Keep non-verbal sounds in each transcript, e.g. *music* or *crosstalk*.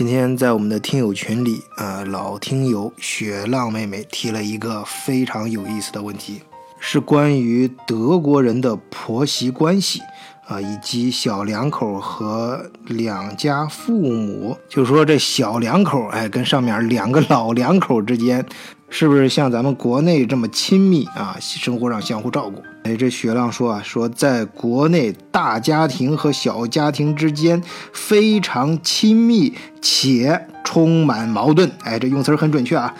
今天在我们的听友群里，呃，老听友雪浪妹妹提了一个非常有意思的问题，是关于德国人的婆媳关系啊，以及小两口和两家父母，就说这小两口，哎，跟上面两个老两口之间。是不是像咱们国内这么亲密啊？生活上相互照顾。哎，这雪浪说啊，说在国内大家庭和小家庭之间非常亲密且充满矛盾。哎，这用词很准确啊，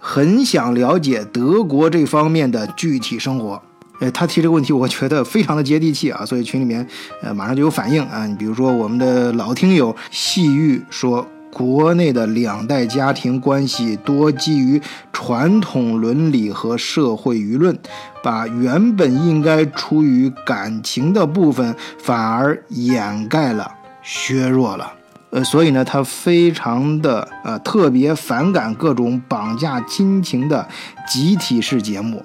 很想了解德国这方面的具体生活。哎，他提这个问题，我觉得非常的接地气啊，所以群里面呃马上就有反应啊。你比如说我们的老听友细玉说。国内的两代家庭关系多基于传统伦理和社会舆论，把原本应该出于感情的部分反而掩盖了、削弱了。呃，所以呢，他非常的呃特别反感各种绑架亲情的集体式节目。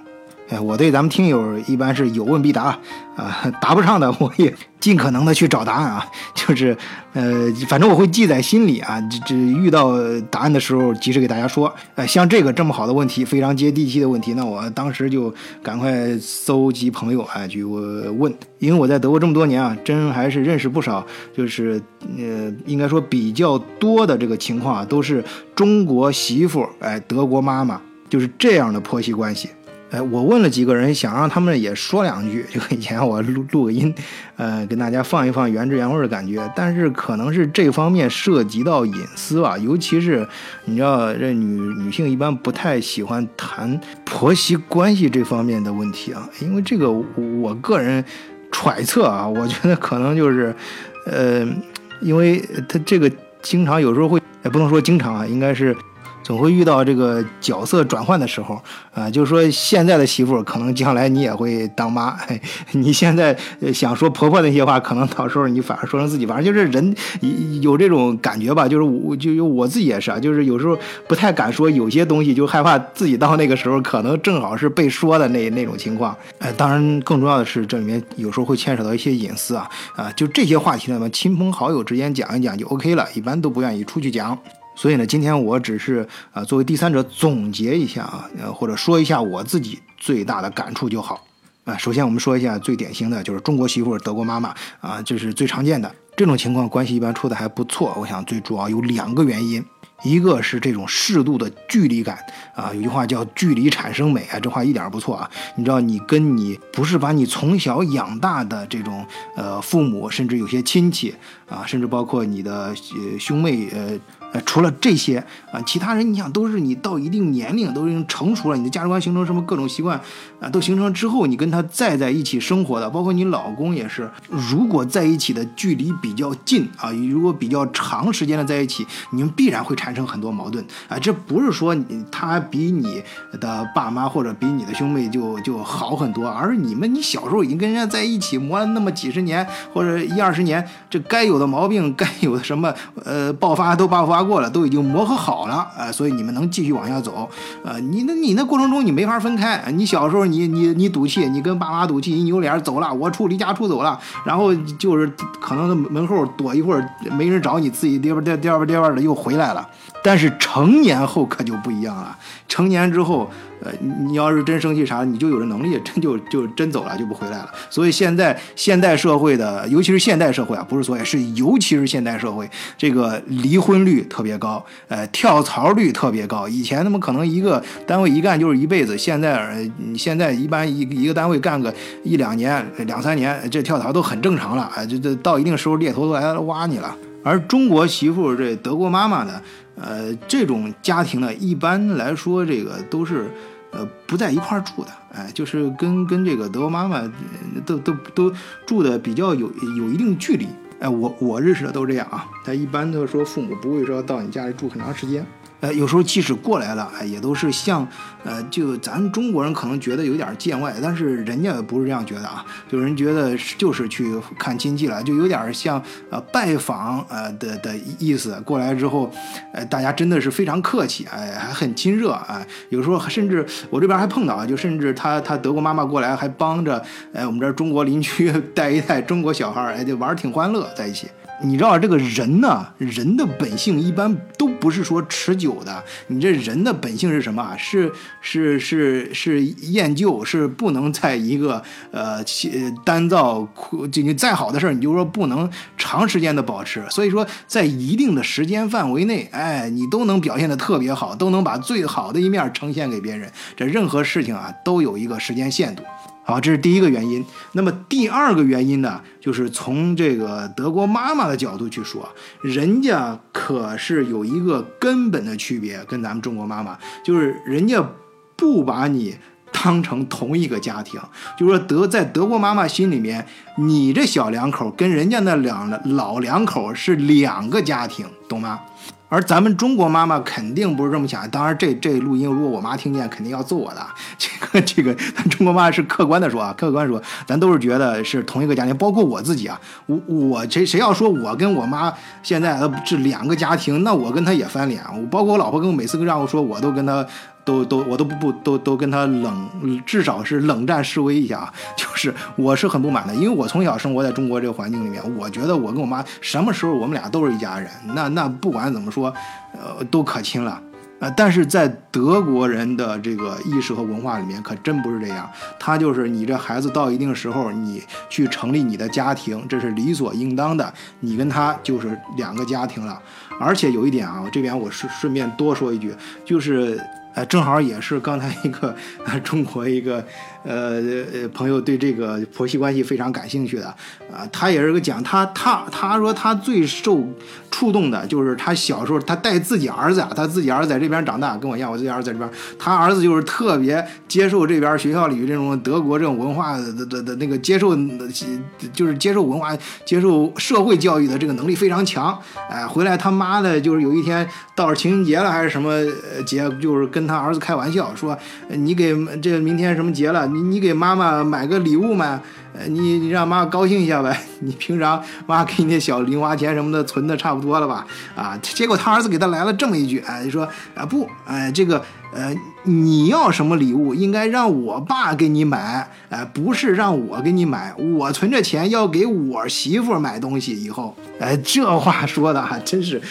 哎，我对咱们听友一般是有问必答，啊，答不上的我也尽可能的去找答案啊，*laughs* 就是，呃，反正我会记在心里啊，这这遇到答案的时候及时给大家说。呃，像这个这么好的问题，非常接地气的问题，那我当时就赶快搜集朋友啊去问，因为我在德国这么多年啊，真还是认识不少，就是呃，应该说比较多的这个情况啊，都是中国媳妇哎，德国妈妈，就是这样的婆媳关系。哎，我问了几个人，想让他们也说两句，就以前我录录个音，呃，跟大家放一放原汁原味的感觉。但是可能是这方面涉及到隐私吧，尤其是你知道，这女女性一般不太喜欢谈婆媳关系这方面的问题啊，因为这个我个人揣测啊，我觉得可能就是，呃，因为他这个经常有时候会，也不能说经常啊，应该是。总会遇到这个角色转换的时候，啊，就是说现在的媳妇可能将来你也会当妈，*laughs* 你现在想说婆婆那些话，可能到时候你反而说成自己，反正就是人有这种感觉吧，就是我就我自己也是啊，就是有时候不太敢说有些东西，就害怕自己到那个时候可能正好是被说的那那种情况。哎，当然更重要的是这里面有时候会牵扯到一些隐私啊，啊，就这些话题呢，亲朋好友之间讲一讲就 OK 了，一般都不愿意出去讲。所以呢，今天我只是啊，作为第三者总结一下啊，呃，或者说一下我自己最大的感触就好啊。首先，我们说一下最典型的就是中国媳妇德国妈妈啊，这是最常见的这种情况，关系一般处的还不错。我想最主要有两个原因，一个是这种适度的距离感啊，有句话叫“距离产生美”啊，这话一点不错啊。你知道，你跟你不是把你从小养大的这种呃父母，甚至有些亲戚啊，甚至包括你的呃兄妹呃。呃，除了这些啊，其他人你想都是你到一定年龄都已经成熟了，你的价值观形成什么各种习惯啊，都形成之后，你跟他再在一起生活的，包括你老公也是，如果在一起的距离比较近啊，如果比较长时间的在一起，你们必然会产产生很多矛盾啊。这不是说他比你的爸妈或者比你的兄妹就就好很多，而是你们你小时候已经跟人家在一起磨了那么几十年或者一二十年，这该有的毛病，该有的什么呃爆发都爆发。过了都已经磨合好了，呃，所以你们能继续往下走，呃，你那你那过程中你没法分开，你小时候你你你赌气，你跟爸妈赌气，你扭脸走了，我出离家出走了，然后就是可能门后躲一会儿，没人找你，自己颠吧颠颠吧颠吧的又回来了。但是成年后可就不一样了，成年之后。呃，你要是真生气啥，你就有这能力，真就就真走了，就不回来了。所以现在现代社会的，尤其是现代社会啊，不是所以是尤其是现代社会，这个离婚率特别高，呃，跳槽率特别高。以前他们可能一个单位一干就是一辈子，现在呃现在一般一一个单位干个一两年、两三年，这跳槽都很正常了啊。这这到一定时候，猎头都来挖你了。而中国媳妇这德国妈妈呢，呃，这种家庭呢，一般来说这个都是。呃，不在一块儿住的，哎，就是跟跟这个德国妈妈都都都住的比较有有一定距离，哎，我我认识的都这样啊。他一般都说父母不会说到你家里住很长时间，呃，有时候即使过来了，哎，也都是像，呃，就咱中国人可能觉得有点见外，但是人家不是这样觉得啊，有人觉得就是去看亲戚了，就有点像呃拜访呃的的意思。过来之后，呃，大家真的是非常客气，哎，还很亲热啊。有时候甚至我这边还碰到啊，就甚至他他德国妈妈过来还帮着，哎，我们这中国邻居 *laughs* 带一带中国小孩，哎，就玩挺欢乐在一起。你知道这个人呢？人的本性一般都不是说持久有的。你这人的本性是什么？是是是是厌旧，是不能在一个呃单造就你再好的事儿，你就说不能长时间的保持。所以说，在一定的时间范围内，哎，你都能表现的特别好，都能把最好的一面呈现给别人。这任何事情啊，都有一个时间限度。好，这是第一个原因。那么第二个原因呢，就是从这个德国妈妈的角度去说，人家可是有一个根本的区别，跟咱们中国妈妈，就是人家不把你当成同一个家庭。就是说德在德国妈妈心里面，你这小两口跟人家那两老两口是两个家庭，懂吗？而咱们中国妈妈肯定不是这么想，当然这这录音如果我妈听见，肯定要揍我的。*laughs* 这个这个，咱中国妈是客观的说啊，客观说，咱都是觉得是同一个家庭，包括我自己啊，我我谁谁要说我跟我妈现在是两个家庭，那我跟她也翻脸。我包括我老婆跟我每次跟让我说，我都跟她。都都我都不不都都跟他冷，至少是冷战示威一下啊！*laughs* 就是我是很不满的，因为我从小生活在中国这个环境里面，我觉得我跟我妈什么时候我们俩都是一家人，那那不管怎么说，呃，都可亲了啊！但是在德国人的这个意识和文化里面，可真不是这样。他就是你这孩子到一定时候，你去成立你的家庭，这是理所应当的，你跟他就是两个家庭了。而且有一点啊，我这边我顺顺便多说一句，就是。呃，正好也是刚才一个中国一个呃呃朋友对这个婆媳关系非常感兴趣的啊，他也是个讲他他他说他最受触动的就是他小时候他带自己儿子啊，他自己儿子在这边长大，跟我一样，我自己儿子在这边，他儿子就是特别接受这边学校里这种德国这种文化的的的那个接受，就是接受文化、接受社会教育的这个能力非常强。哎，回来他妈的，就是有一天到了情人节了还是什么节，就是。跟他儿子开玩笑说：“你给这明天什么节了？你你给妈妈买个礼物嘛？呃，你你让妈妈高兴一下呗。*laughs* 你平常妈给你那小零花钱什么的存的差不多了吧？啊，结果他儿子给他来了这么一句，哎，说啊不，哎这个。”呃，你要什么礼物，应该让我爸给你买，哎，不是让我给你买。我存着钱要给我媳妇买东西，以后，哎，这话说的还真是，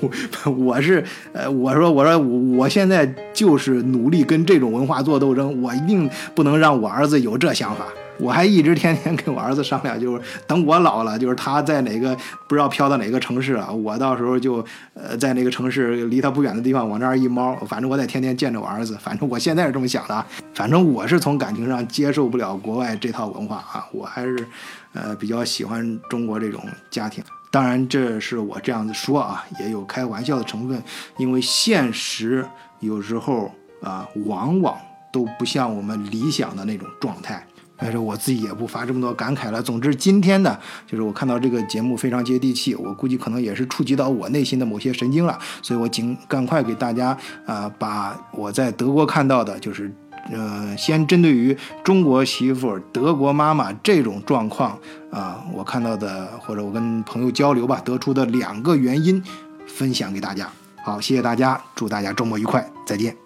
*laughs* 我是，呃，我说，我说，我现在就是努力跟这种文化做斗争，我一定不能让我儿子有这想法。我还一直天天跟我儿子商量，就是等我老了，就是他在哪个不知道飘到哪个城市了，我到时候就呃在那个城市离他不远的地方往那儿一猫，反正我得天天见着我儿子。反正我现在是这么想的啊，反正我是从感情上接受不了国外这套文化啊，我还是呃比较喜欢中国这种家庭。当然这是我这样子说啊，也有开玩笑的成分，因为现实有时候啊往往都不像我们理想的那种状态。但是我自己也不发这么多感慨了。总之，今天呢，就是我看到这个节目非常接地气，我估计可能也是触及到我内心的某些神经了，所以我尽赶快给大家啊，把我在德国看到的，就是呃，先针对于中国媳妇、德国妈妈这种状况啊，我看到的或者我跟朋友交流吧，得出的两个原因，分享给大家。好，谢谢大家，祝大家周末愉快，再见。